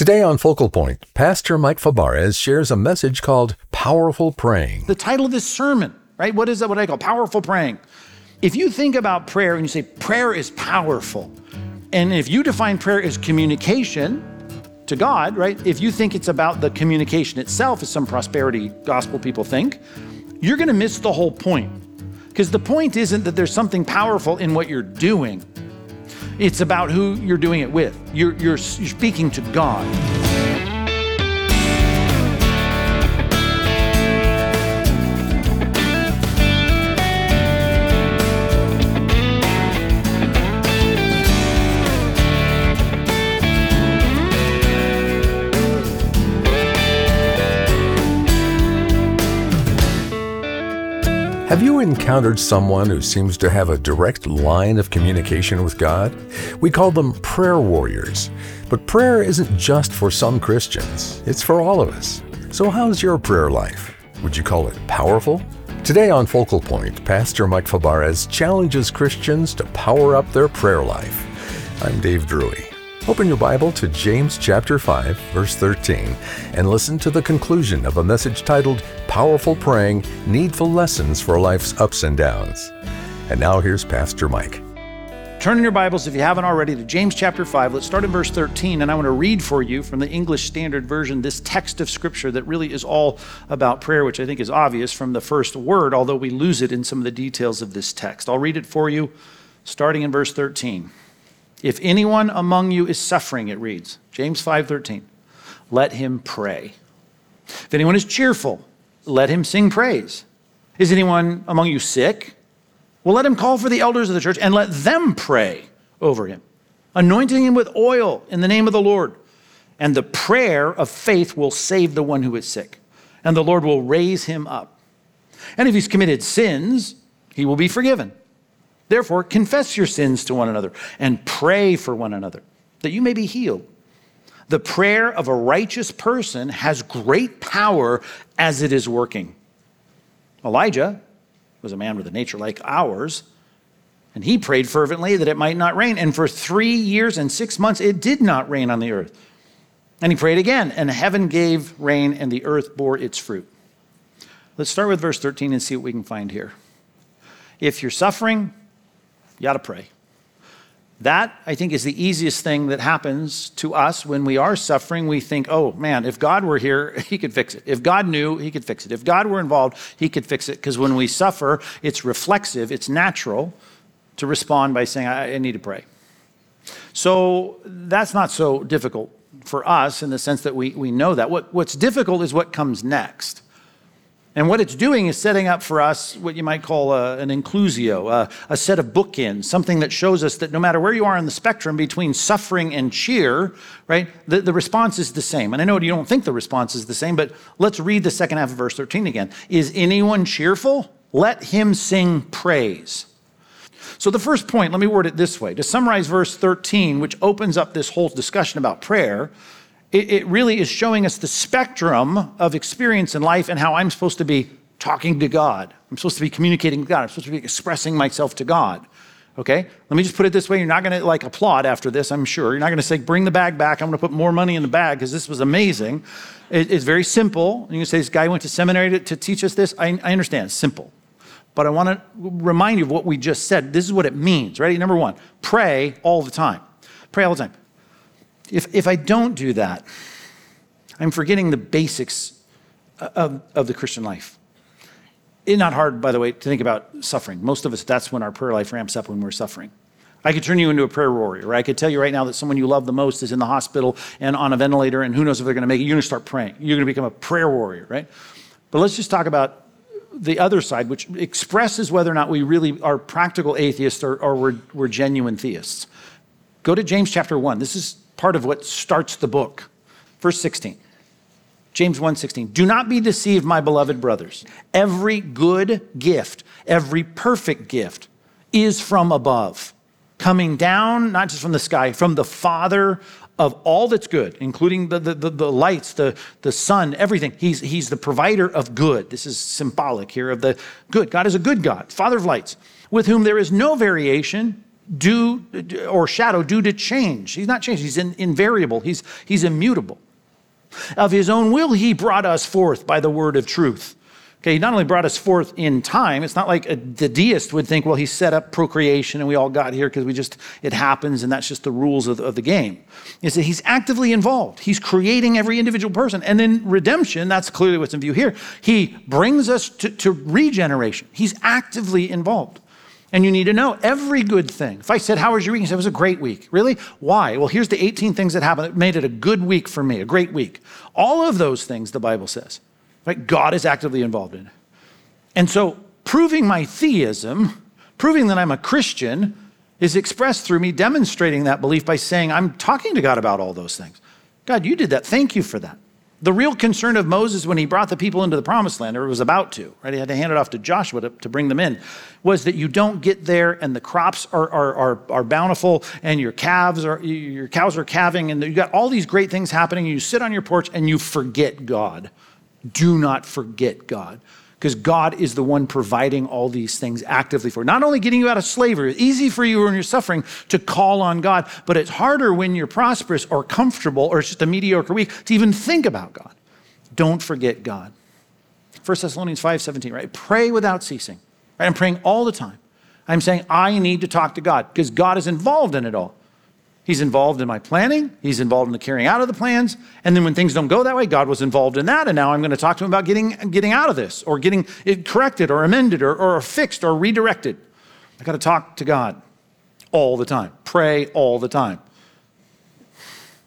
Today on Focal Point, Pastor Mike Fabarez shares a message called Powerful Praying. The title of this sermon, right? What is that? What I call powerful praying. If you think about prayer and you say prayer is powerful, and if you define prayer as communication to God, right? If you think it's about the communication itself, as some prosperity gospel people think, you're going to miss the whole point. Because the point isn't that there's something powerful in what you're doing. It's about who you're doing it with. You're, you're, you're speaking to God. Have you encountered someone who seems to have a direct line of communication with God? We call them prayer warriors. But prayer isn't just for some Christians, it's for all of us. So, how's your prayer life? Would you call it powerful? Today on Focal Point, Pastor Mike Fabarez challenges Christians to power up their prayer life. I'm Dave Drury. Open your Bible to James chapter 5, verse 13, and listen to the conclusion of a message titled Powerful Praying Needful Lessons for Life's Ups and Downs. And now here's Pastor Mike. Turn in your Bibles, if you haven't already, to James chapter 5. Let's start in verse 13, and I want to read for you from the English Standard Version this text of Scripture that really is all about prayer, which I think is obvious from the first word, although we lose it in some of the details of this text. I'll read it for you, starting in verse 13. If anyone among you is suffering, it reads, James 5:13, let him pray. If anyone is cheerful, let him sing praise. Is anyone among you sick? Well, let him call for the elders of the church and let them pray over him, anointing him with oil in the name of the Lord. And the prayer of faith will save the one who is sick, and the Lord will raise him up. And if he's committed sins, he will be forgiven. Therefore, confess your sins to one another and pray for one another that you may be healed. The prayer of a righteous person has great power as it is working. Elijah was a man with a nature like ours, and he prayed fervently that it might not rain. And for three years and six months, it did not rain on the earth. And he prayed again, and heaven gave rain, and the earth bore its fruit. Let's start with verse 13 and see what we can find here. If you're suffering, you got to pray. That, I think, is the easiest thing that happens to us when we are suffering. We think, oh man, if God were here, he could fix it. If God knew, he could fix it. If God were involved, he could fix it. Because when we suffer, it's reflexive, it's natural to respond by saying, I, I need to pray. So that's not so difficult for us in the sense that we, we know that. What, what's difficult is what comes next. And what it's doing is setting up for us what you might call a, an inclusio, a, a, set of bookends, something that shows us that no matter where you are in the spectrum between suffering and cheer, right, the, the response is the same. And I know you don't think the response is the same, but let's read the second half of verse 13 again. Is anyone cheerful? Let him sing praise. So, the first point, let me word it this way to summarize verse 13, which opens up this whole discussion about prayer it, it really is showing us the spectrum of experience in life and how I'm supposed to be talking to God. I'm supposed to be communicating with God. I'm supposed to be expressing myself to God. Okay? Let me just put it this way. You're not going to like applaud after this, I'm sure. You're not going to say, bring the bag back. I'm going to put more money in the bag because this was amazing. It, it's very simple. You can say, this guy went to seminary to, to teach us this. I, I understand. Simple. But I want to remind you of what we just said. This is what it means. Ready? Number one, pray all the time. Pray all the time. If, if I don't do that, I'm forgetting the basics of, of the Christian life. It's not hard, by the way, to think about suffering. Most of us, that's when our prayer life ramps up when we're suffering. I could turn you into a prayer warrior, I could tell you right now that someone you love the most is in the hospital and on a ventilator, and who knows if they're going to make it. You're going to start praying. You're going to become a prayer warrior, right? But let's just talk about the other side, which expresses whether or not we really are practical atheists or, or we're, we're genuine theists. Go to James chapter 1. This is part of what starts the book. Verse 16. James 1:16 Do not be deceived my beloved brothers. Every good gift every perfect gift is from above coming down not just from the sky from the father of all that's good including the, the, the, the, lights the, the sun everything. He's, he's the provider of good. This is symbolic here of the good. God is a good god father of lights with whom there is no variation due or shadow due to change. He's not changed. He's in, invariable. He's, he's immutable. Of his own will, he brought us forth by the word of truth. Okay, he not only brought us forth in time, it's not like a, the deist would think, well, he set up procreation and we all got here because we just, it happens and that's just the rules of, of the game. Is that he's actively involved. He's creating every individual person. And in redemption, that's clearly what's in view here. He brings us to, to regeneration. He's actively involved. And you need to know every good thing. If I said, How was your week? You said, It was a great week. Really? Why? Well, here's the 18 things that happened that made it a good week for me, a great week. All of those things, the Bible says, right? God is actively involved in. And so, proving my theism, proving that I'm a Christian, is expressed through me demonstrating that belief by saying, I'm talking to God about all those things. God, you did that. Thank you for that. The real concern of Moses when he brought the people into the promised land, or was about to, right? He had to hand it off to Joshua to, to bring them in, was that you don't get there and the crops are, are, are, are bountiful and your calves are your cows are calving and you got all these great things happening. You sit on your porch and you forget God. Do not forget God because God is the one providing all these things actively for. Not only getting you out of slavery, it's easy for you when you're suffering to call on God, but it's harder when you're prosperous or comfortable or it's just a mediocre week to even think about God. Don't forget God. 1 Thessalonians 5 17, right? Pray without ceasing. Right? I'm praying all the time. I'm saying I need to talk to God because God is involved in it all. He's involved in my planning. He's involved in the carrying out of the plans. And then when things don't go that way, God was involved in that. And now I'm going to talk to him about getting, getting out of this or getting it corrected or amended or, or fixed or redirected. I got to talk to God all the time. Pray all the time.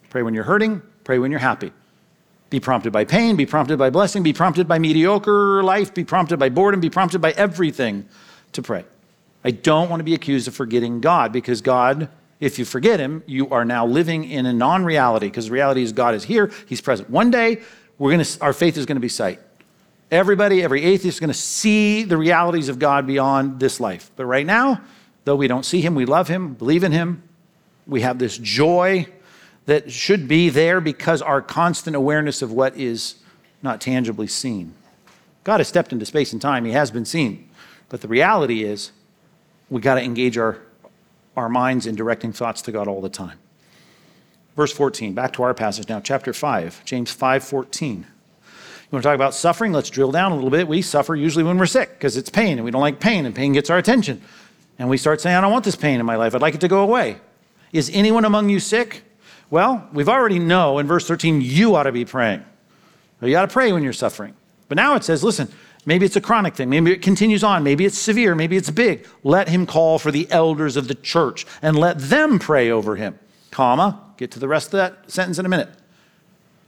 Pray when you're hurting, pray when you're happy. Be prompted by pain, be prompted by blessing, be prompted by mediocre life, be prompted by boredom, be prompted by everything to pray. I don't want to be accused of forgetting God because God if you forget him, you are now living in a non reality because reality is God is here, he's present. One day, we're gonna, our faith is going to be sight. Everybody, every atheist is going to see the realities of God beyond this life. But right now, though we don't see him, we love him, believe in him. We have this joy that should be there because our constant awareness of what is not tangibly seen. God has stepped into space and time, he has been seen. But the reality is, we got to engage our our minds in directing thoughts to God all the time. Verse 14, back to our passage now, chapter 5, James 5 14. You want to talk about suffering? Let's drill down a little bit. We suffer usually when we're sick because it's pain and we don't like pain and pain gets our attention. And we start saying, I don't want this pain in my life. I'd like it to go away. Is anyone among you sick? Well, we've already know in verse 13, you ought to be praying. You got to pray when you're suffering. But now it says, listen, Maybe it's a chronic thing. Maybe it continues on. Maybe it's severe. Maybe it's big. Let him call for the elders of the church and let them pray over him. Comma. Get to the rest of that sentence in a minute.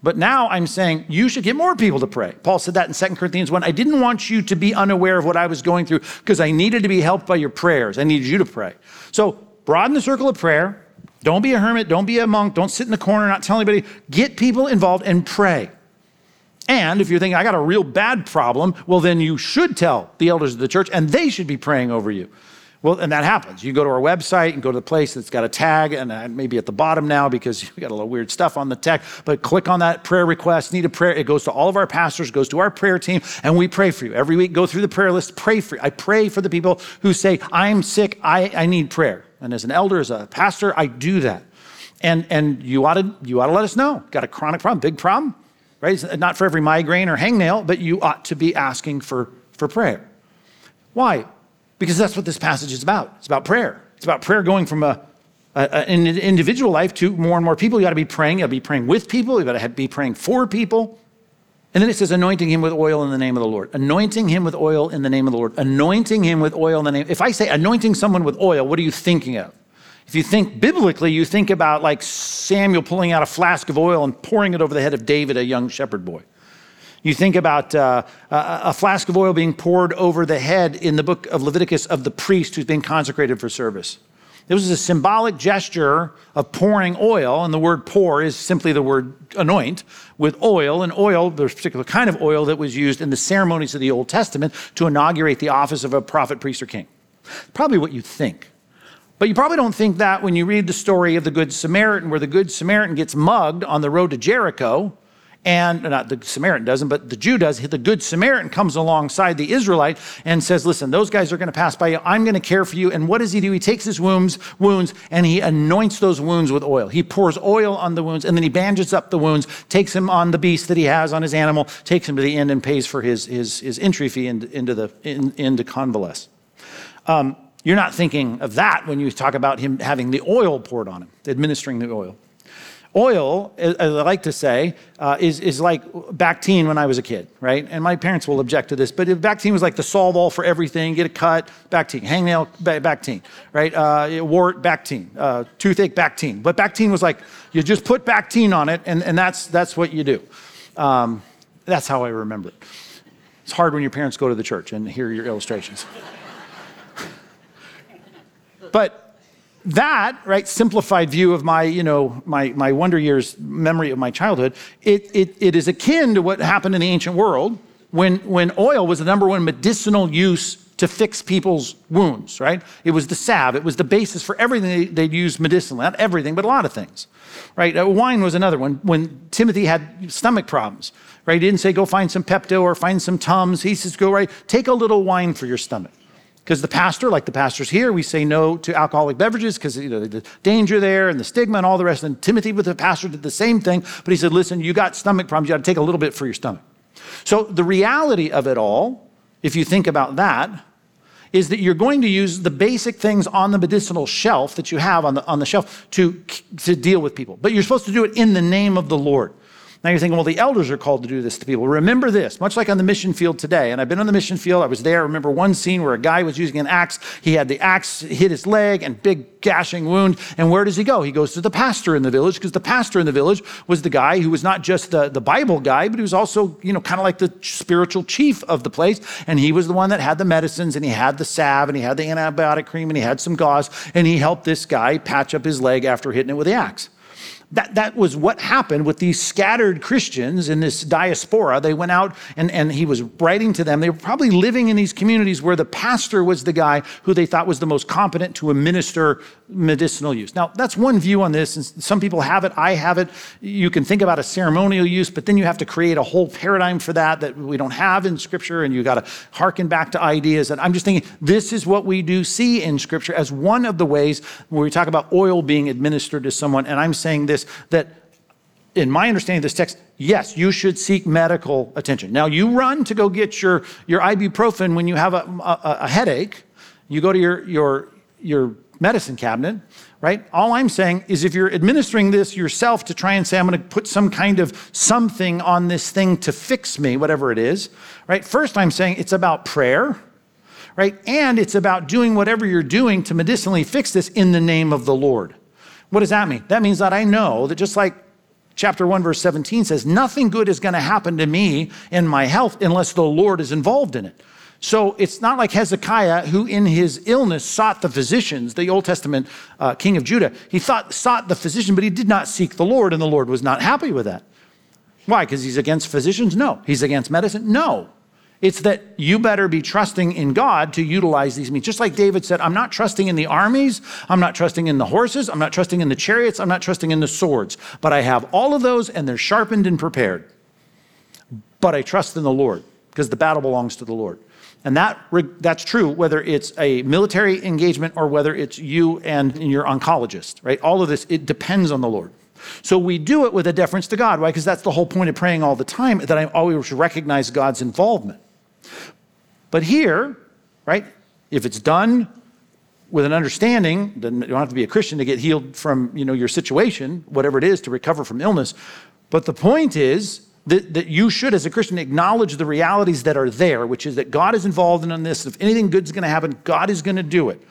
But now I'm saying you should get more people to pray. Paul said that in 2 Corinthians 1. I didn't want you to be unaware of what I was going through because I needed to be helped by your prayers. I needed you to pray. So broaden the circle of prayer. Don't be a hermit. Don't be a monk. Don't sit in the corner, not tell anybody. Get people involved and pray. And if you're thinking, I got a real bad problem, well, then you should tell the elders of the church and they should be praying over you. Well, and that happens. You go to our website and go to the place that's got a tag, and uh, maybe at the bottom now because we got a little weird stuff on the tag. But click on that prayer request, need a prayer. It goes to all of our pastors, goes to our prayer team, and we pray for you. Every week, go through the prayer list, pray for you. I pray for the people who say, I'm sick, I, I need prayer. And as an elder, as a pastor, I do that. And, and you, ought to, you ought to let us know. Got a chronic problem, big problem? Right? It's not for every migraine or hangnail, but you ought to be asking for, for prayer. Why? Because that's what this passage is about. It's about prayer. It's about prayer going from a, a an individual life to more and more people. You got to be praying. You got to be praying with people. You got to be praying for people. And then it says, anointing him with oil in the name of the Lord. Anointing him with oil in the name of the Lord. Anointing him with oil in the name. If I say anointing someone with oil, what are you thinking of? If you think biblically, you think about like Samuel pulling out a flask of oil and pouring it over the head of David, a young shepherd boy. You think about uh, a flask of oil being poured over the head in the book of Leviticus of the priest who's been consecrated for service. This was a symbolic gesture of pouring oil, and the word pour is simply the word anoint with oil. And oil, there's a particular kind of oil that was used in the ceremonies of the Old Testament to inaugurate the office of a prophet, priest, or king. Probably what you think. But you probably don't think that when you read the story of the Good Samaritan, where the Good Samaritan gets mugged on the road to Jericho, and not the Samaritan doesn't, but the Jew does. The good Samaritan comes alongside the Israelite and says, Listen, those guys are going to pass by you. I'm going to care for you. And what does he do? He takes his wounds, wounds and he anoints those wounds with oil. He pours oil on the wounds and then he bandages up the wounds, takes him on the beast that he has on his animal, takes him to the inn and pays for his, his, his entry fee into, into, the, in, into convalesce. Um, you're not thinking of that when you talk about him having the oil poured on him, administering the oil. Oil, as I like to say, uh, is, is like Bactine when I was a kid, right? And my parents will object to this, but Bactine was like the solve all for everything. Get a cut, Bactine. Hangnail, Bactine, right? Uh, wart, Bactine. Uh, toothache, Bactine. But Bactine was like, you just put Bactine on it, and, and that's, that's what you do. Um, that's how I remember it. It's hard when your parents go to the church and hear your illustrations. But that right simplified view of my you know my, my wonder years memory of my childhood it, it, it is akin to what happened in the ancient world when when oil was the number one medicinal use to fix people's wounds right? It was the salve. It was the basis for everything they, they'd use medicinally. Not everything but a lot of things right? Uh, wine was another one. When timothy had stomach problems right? He didn't say go find some pepto or find some tums. He says go right take a little wine for your stomach because the pastor, like the pastors here, we say no to alcoholic beverages because you know, the danger there and the stigma and all the rest. And Timothy, with the pastor, did the same thing. But he said, listen, you got stomach problems. You got to take a little bit for your stomach. So the reality of it all, if you think about that, is that you're going to use the basic things on the medicinal shelf that you have on the, on the shelf to, to deal with people. But you're supposed to do it in the name of the Lord. Now you're thinking, well, the elders are called to do this to people. Remember this, much like on the mission field today. And I've been on the mission field, I was there. I remember one scene where a guy was using an axe. He had the axe hit his leg and big gashing wound. And where does he go? He goes to the pastor in the village because the pastor in the village was the guy who was not just the, the Bible guy, but he was also, you know, kind of like the spiritual chief of the place. And he was the one that had the medicines and he had the salve and he had the antibiotic cream and he had some gauze and he helped this guy patch up his leg after hitting it with the axe that, that was what happened with these scattered Christians in this diaspora. They went out and, and he was writing to them. They were probably living in these communities where the pastor was the guy who they thought was the most competent to administer medicinal use. Now, that's one view on this. And some people have it, I have it. You can think about a ceremonial use, but then you have to create a whole paradigm for that that we don't have in Scripture, and you got to harken back to ideas. And I'm just thinking this is what we do see in Scripture as one of the ways where we talk about oil being administered to someone. And I'm saying this that in my understanding of this text, yes, you should seek medical attention. Now, you run to go get your, your ibuprofen when you have a, a, a headache. You go to your, your, your medicine cabinet, right? All I'm saying is if you're administering this yourself to try and say, I'm going to put some kind of something on this thing to fix me, whatever it is, right? First, I'm saying it's about prayer, right? And it's about doing whatever you're doing to medicinally fix this in the name of the Lord. What does that mean? That means that I know that just like chapter 1, verse 17 says, nothing good is going to happen to me in my health unless the Lord is involved in it. So it's not like Hezekiah, who in his illness sought the physicians, the Old Testament uh, king of Judah. He thought, sought the physician, but he did not seek the Lord, and the Lord was not happy with that. Why? Because he's against physicians? No. He's against medicine? No. It's that you better be trusting in God to utilize these means. Just like David said, I'm not trusting in the armies, I'm not trusting in the horses, I'm not trusting in the chariots, I'm not trusting in the swords, but I have all of those and they're sharpened and prepared. But I trust in the Lord because the battle belongs to the Lord. And that, that's true whether it's a military engagement or whether it's you and your oncologist, right? All of this, it depends on the Lord. So we do it with a deference to God. Why? Because that's the whole point of praying all the time, that I always recognize God's involvement. But here, right, if it's done with an understanding, then you don't have to be a Christian to get healed from you know, your situation, whatever it is, to recover from illness. But the point is that, that you should, as a Christian, acknowledge the realities that are there, which is that God is involved in this. If anything good is going to happen, God is going to do it.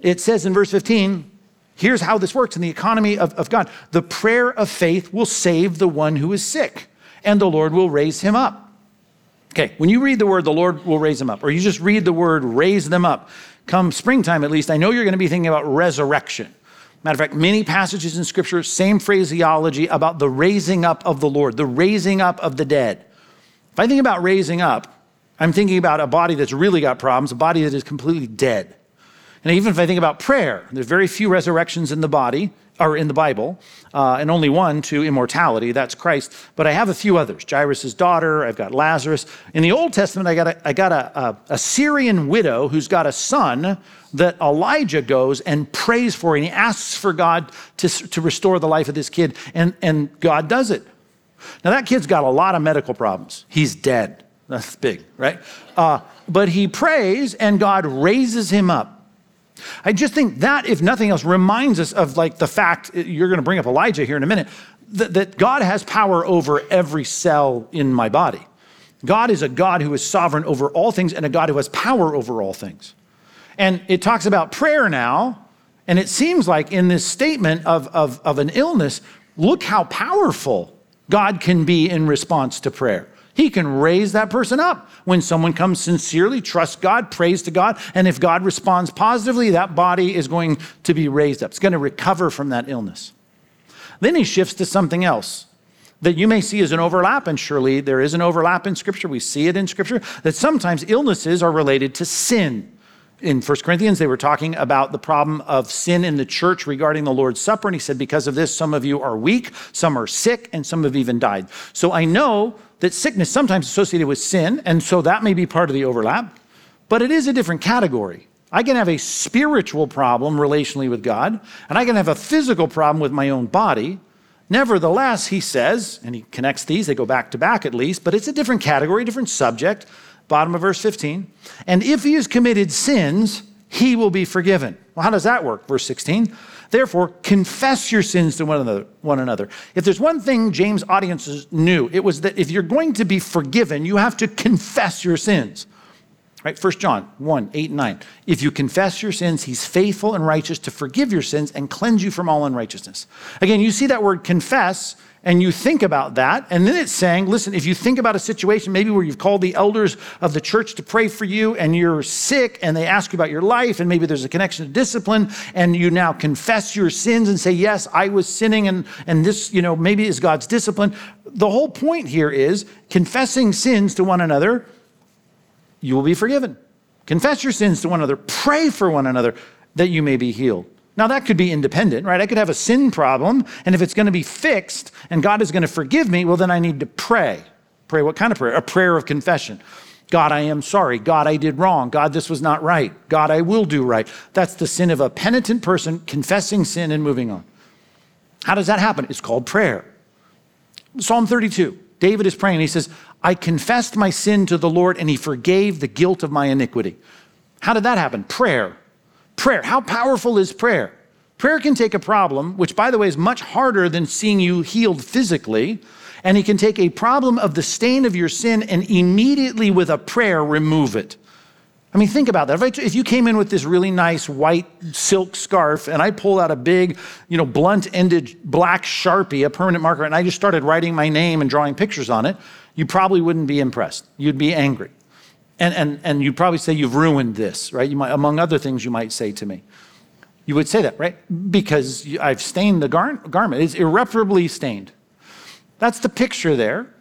It says in verse 15, here's how this works in the economy of, of God the prayer of faith will save the one who is sick, and the Lord will raise him up. Okay, when you read the word, the Lord will raise them up, or you just read the word, raise them up, come springtime at least, I know you're going to be thinking about resurrection. Matter of fact, many passages in Scripture, same phraseology about the raising up of the Lord, the raising up of the dead. If I think about raising up, I'm thinking about a body that's really got problems, a body that is completely dead. And even if I think about prayer, there's very few resurrections in the body, are in the Bible, uh, and only one to immortality. That's Christ. But I have a few others Jairus' daughter, I've got Lazarus. In the Old Testament, I got, a, I got a, a, a Syrian widow who's got a son that Elijah goes and prays for, and he asks for God to, to restore the life of this kid, and, and God does it. Now, that kid's got a lot of medical problems. He's dead. That's big, right? Uh, but he prays, and God raises him up. I just think that, if nothing else, reminds us of like the fact uh, you're going to bring up Elijah here in a minute that, that God has power over every cell in my body. God is a God who is sovereign over all things and a God who has power over all things. And it talks about prayer now, and it seems like in this statement of, of, of an illness, look how powerful God can be in response to prayer. He can raise that person up. When someone comes sincerely, trusts God, prays to God, and if God responds positively, that body is going to be raised up. It's going to recover from that illness. Then he shifts to something else that you may see as an overlap, and surely there is an overlap in Scripture. We see it in Scripture that sometimes illnesses are related to sin in 1 Corinthians, they were talking about the problem of sin in the church regarding the Lord's Supper. And he said, Because of this, some of you are weak, some are sick, and some have even died. So I know that sickness sometimes associated with sin, and so that may be part of the overlap, but it is a different category. I can have a spiritual problem relationally with God, and I can have a physical problem with my own body. Nevertheless, he says, and he connects these, they go back to back at least, but it's a different category, different subject bottom of verse 15. And if he has committed sins, he will be forgiven. Well, how does that work? Verse 16. Therefore, confess your sins to one another, one another. If there's one thing James' audiences knew, it was that if you're going to be forgiven, you have to confess your sins. Right? 1 John 1, 8 and 9. If you confess your sins, he's faithful and righteous to forgive your sins and cleanse you from all unrighteousness. Again, you see that word confess and you think about that, and then it's saying, listen, if you think about a situation maybe where you've called the elders of the church to pray for you and you're sick and they ask you about your life, and maybe there's a connection to discipline, and you now confess your sins and say, yes, I was sinning, and, and this, you know, maybe is God's discipline. The whole point here is confessing sins to one another, you will be forgiven. Confess your sins to one another, pray for one another that you may be healed. Now, that could be independent, right? I could have a sin problem, and if it's going to be fixed and God is going to forgive me, well, then I need to pray. Pray what kind of prayer? A prayer of confession. God, I am sorry. God, I did wrong. God, this was not right. God, I will do right. That's the sin of a penitent person confessing sin and moving on. How does that happen? It's called prayer. Psalm 32, David is praying. He says, I confessed my sin to the Lord, and he forgave the guilt of my iniquity. How did that happen? Prayer. Prayer. How powerful is prayer? Prayer can take a problem, which, by the way, is much harder than seeing you healed physically, and He can take a problem of the stain of your sin and immediately, with a prayer, remove it. I mean, think about that. If, I, if, you came in with this really nice white silk scarf and I pulled out a big, you know, blunt ended black Sharpie, a permanent marker, and I just started writing my name and drawing pictures on it, you probably wouldn't be impressed. You'd be angry. And, and, and you'd probably say, You've ruined this, right? You might, among other things, you might say to me. You would say that, right? Because I've stained the gar- garment. It's irreparably stained. That's the picture there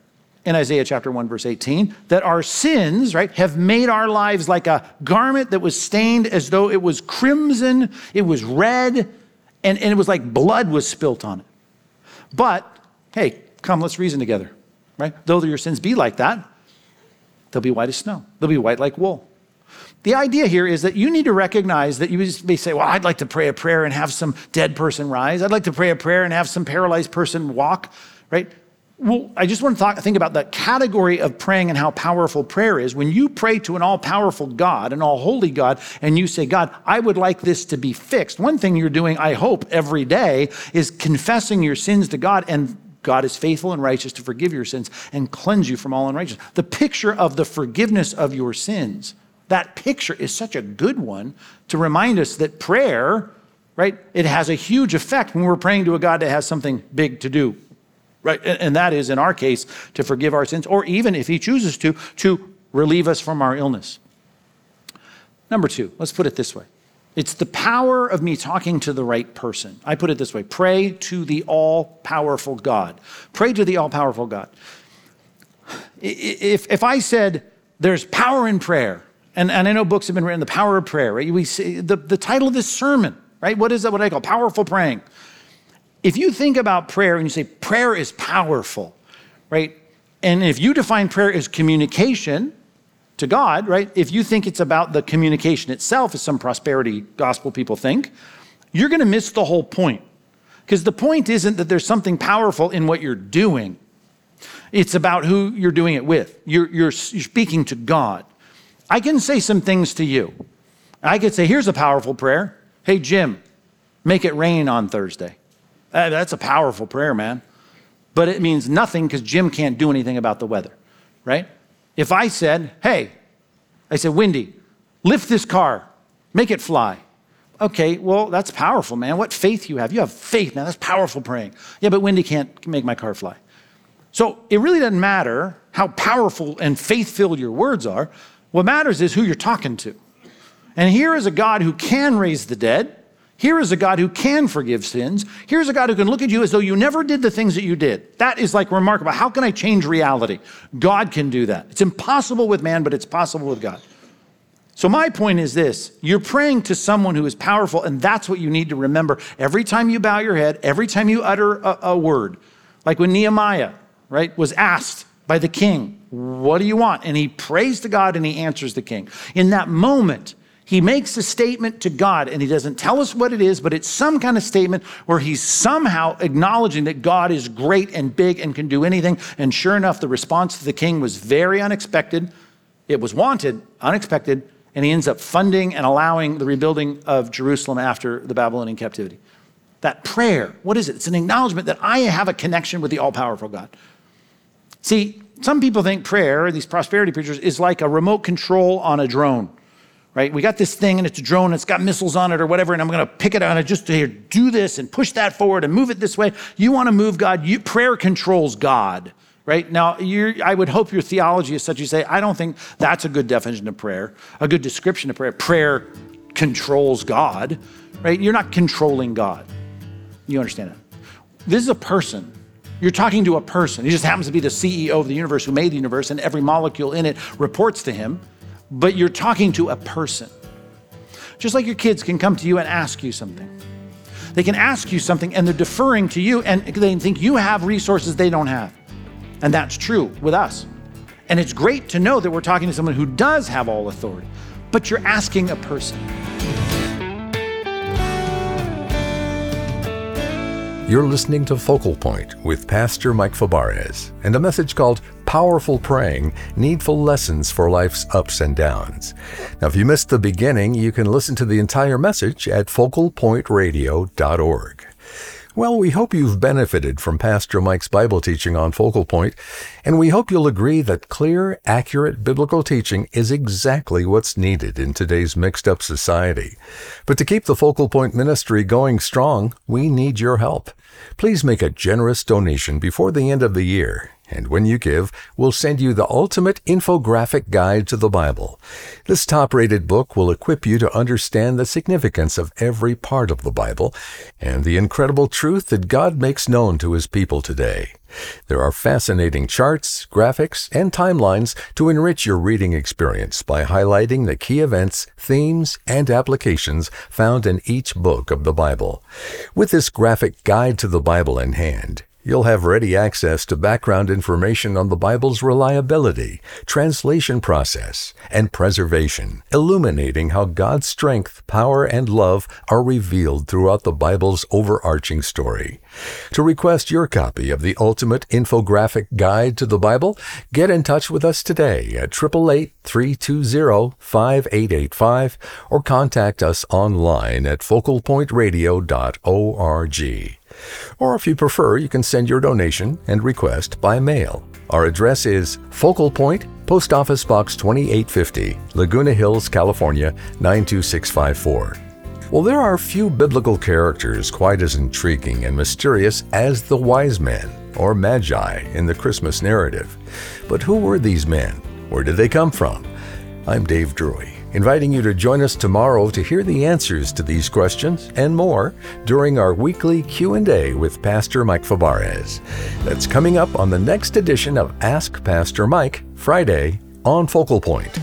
in Isaiah chapter 1, verse 18, that our sins, right, have made our lives like a garment that was stained as though it was crimson, it was red, and, and it was like blood was spilt on it. But, hey, come, let's reason together, right? Though your sins be like that, They'll be white as snow. They'll be white like wool. The idea here is that you need to recognize that you may say, Well, I'd like to pray a prayer and have some dead person rise. I'd like to pray a prayer and have some paralyzed person walk, right? Well, I just want to talk, think about the category of praying and how powerful prayer is. When you pray to an all powerful God, an all holy God, and you say, God, I would like this to be fixed, one thing you're doing, I hope, every day is confessing your sins to God and God is faithful and righteous to forgive your sins and cleanse you from all unrighteousness. The picture of the forgiveness of your sins, that picture is such a good one to remind us that prayer, right, it has a huge effect when we're praying to a God that has something big to do, right? And that is, in our case, to forgive our sins, or even if He chooses to, to relieve us from our illness. Number two, let's put it this way it's the power of me talking to the right person. I put it this way pray to the all powerful God. Pray to the all powerful God. If, if I said there's power in prayer, and, and I know books have been written, The Power of Prayer, right? We see the, the title of this sermon, right? What is that? What I call powerful praying. If you think about prayer and you say prayer is powerful, right? And if you define prayer as communication to God, right? If you think it's about the communication itself, as some prosperity gospel people think, you're going to miss the whole point. Because the point isn't that there's something powerful in what you're doing. It's about who you're doing it with. You're, you're, you're speaking to God. I can say some things to you. I could say, here's a powerful prayer. Hey, Jim, make it rain on Thursday. Uh, that's a powerful prayer, man. But it means nothing because Jim can't do anything about the weather, right? If I said, hey, I said, Wendy, lift this car, make it fly. Okay, well, that's powerful, man. What faith you have. You have faith, man. That's powerful praying. Yeah, but Wendy can't make my car fly. So it really doesn't matter how powerful and faith filled your words are. What matters is who you're talking to. And here is a God who can raise the dead. Here is a God who can forgive sins. Here's a God who can look at you as though you never did the things that you did. That is like remarkable. How can I change reality? God can do that. It's impossible with man, but it's possible with God. So, my point is this you're praying to someone who is powerful, and that's what you need to remember every time you bow your head, every time you utter a, a word. Like when Nehemiah, right, was asked by the king, What do you want? And he prays to God and he answers the king. In that moment, he makes a statement to God and he doesn't tell us what it is, but it's some kind of statement where he's somehow acknowledging that God is great and big and can do anything. And sure enough, the response to the king was very unexpected. It was wanted, unexpected, and he ends up funding and allowing the rebuilding of Jerusalem after the Babylonian captivity. That prayer, what is it? It's an acknowledgement that I have a connection with the all powerful God. See, some people think prayer, these prosperity preachers, is like a remote control on a drone, right? We got this thing and it's a drone, it's got missiles on it or whatever, and I'm going to pick it on it just to do this and push that forward and move it this way. You want to move God, you, prayer controls God right? Now, I would hope your theology is such you say, I don't think that's a good definition of prayer, a good description of prayer. Prayer controls God, right? You're not controlling God. You understand that? This is a person. You're talking to a person. He just happens to be the CEO of the universe who made the universe, and every molecule in it reports to him, but you're talking to a person. Just like your kids can come to you and ask you something. They can ask you something and they're deferring to you and they think you have resources they don't have. And that's true with us. And it's great to know that we're talking to someone who does have all authority, but you're asking a person. You're listening to Focal Point with Pastor Mike Fabarez and a message called Powerful Praying Needful Lessons for Life's Ups and Downs. Now, if you missed the beginning, you can listen to the entire message at focalpointradio.org. Well, we hope you've benefited from Pastor Mike's Bible teaching on Focal Point, and we hope you'll agree that clear, accurate biblical teaching is exactly what's needed in today's mixed up society. But to keep the Focal Point ministry going strong, we need your help. Please make a generous donation before the end of the year and when you give, we'll send you the ultimate infographic guide to the Bible. This top rated book will equip you to understand the significance of every part of the Bible and the incredible truth that God makes known to his people today. There are fascinating charts, graphics, and timelines to enrich your reading experience by highlighting the key events, themes, and applications found in each book of the Bible. With this graphic guide to the Bible in hand, You'll have ready access to background information on the Bible's reliability, translation process, and preservation, illuminating how God's strength, power, and love are revealed throughout the Bible's overarching story. To request your copy of the Ultimate Infographic Guide to the Bible, get in touch with us today at 888-320-5885 or contact us online at focalpointradio.org. Or if you prefer, you can send your donation and request by mail. Our address is Focal Point, Post Office Box 2850, Laguna Hills, California 92654. Well, there are few biblical characters quite as intriguing and mysterious as the wise men, or magi, in the Christmas narrative. But who were these men? Where did they come from? I'm Dave Drury inviting you to join us tomorrow to hear the answers to these questions and more during our weekly Q&A with Pastor Mike Fabarez. That's coming up on the next edition of Ask Pastor Mike, Friday on Focal Point.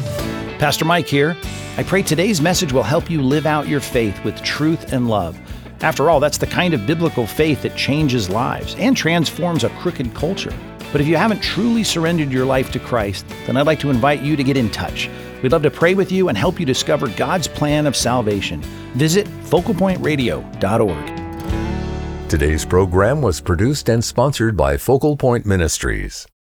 Pastor Mike here. I pray today's message will help you live out your faith with truth and love. After all, that's the kind of biblical faith that changes lives and transforms a crooked culture. But if you haven't truly surrendered your life to Christ, then I'd like to invite you to get in touch. We'd love to pray with you and help you discover God's plan of salvation. Visit focalpointradio.org. Today's program was produced and sponsored by Focal Point Ministries.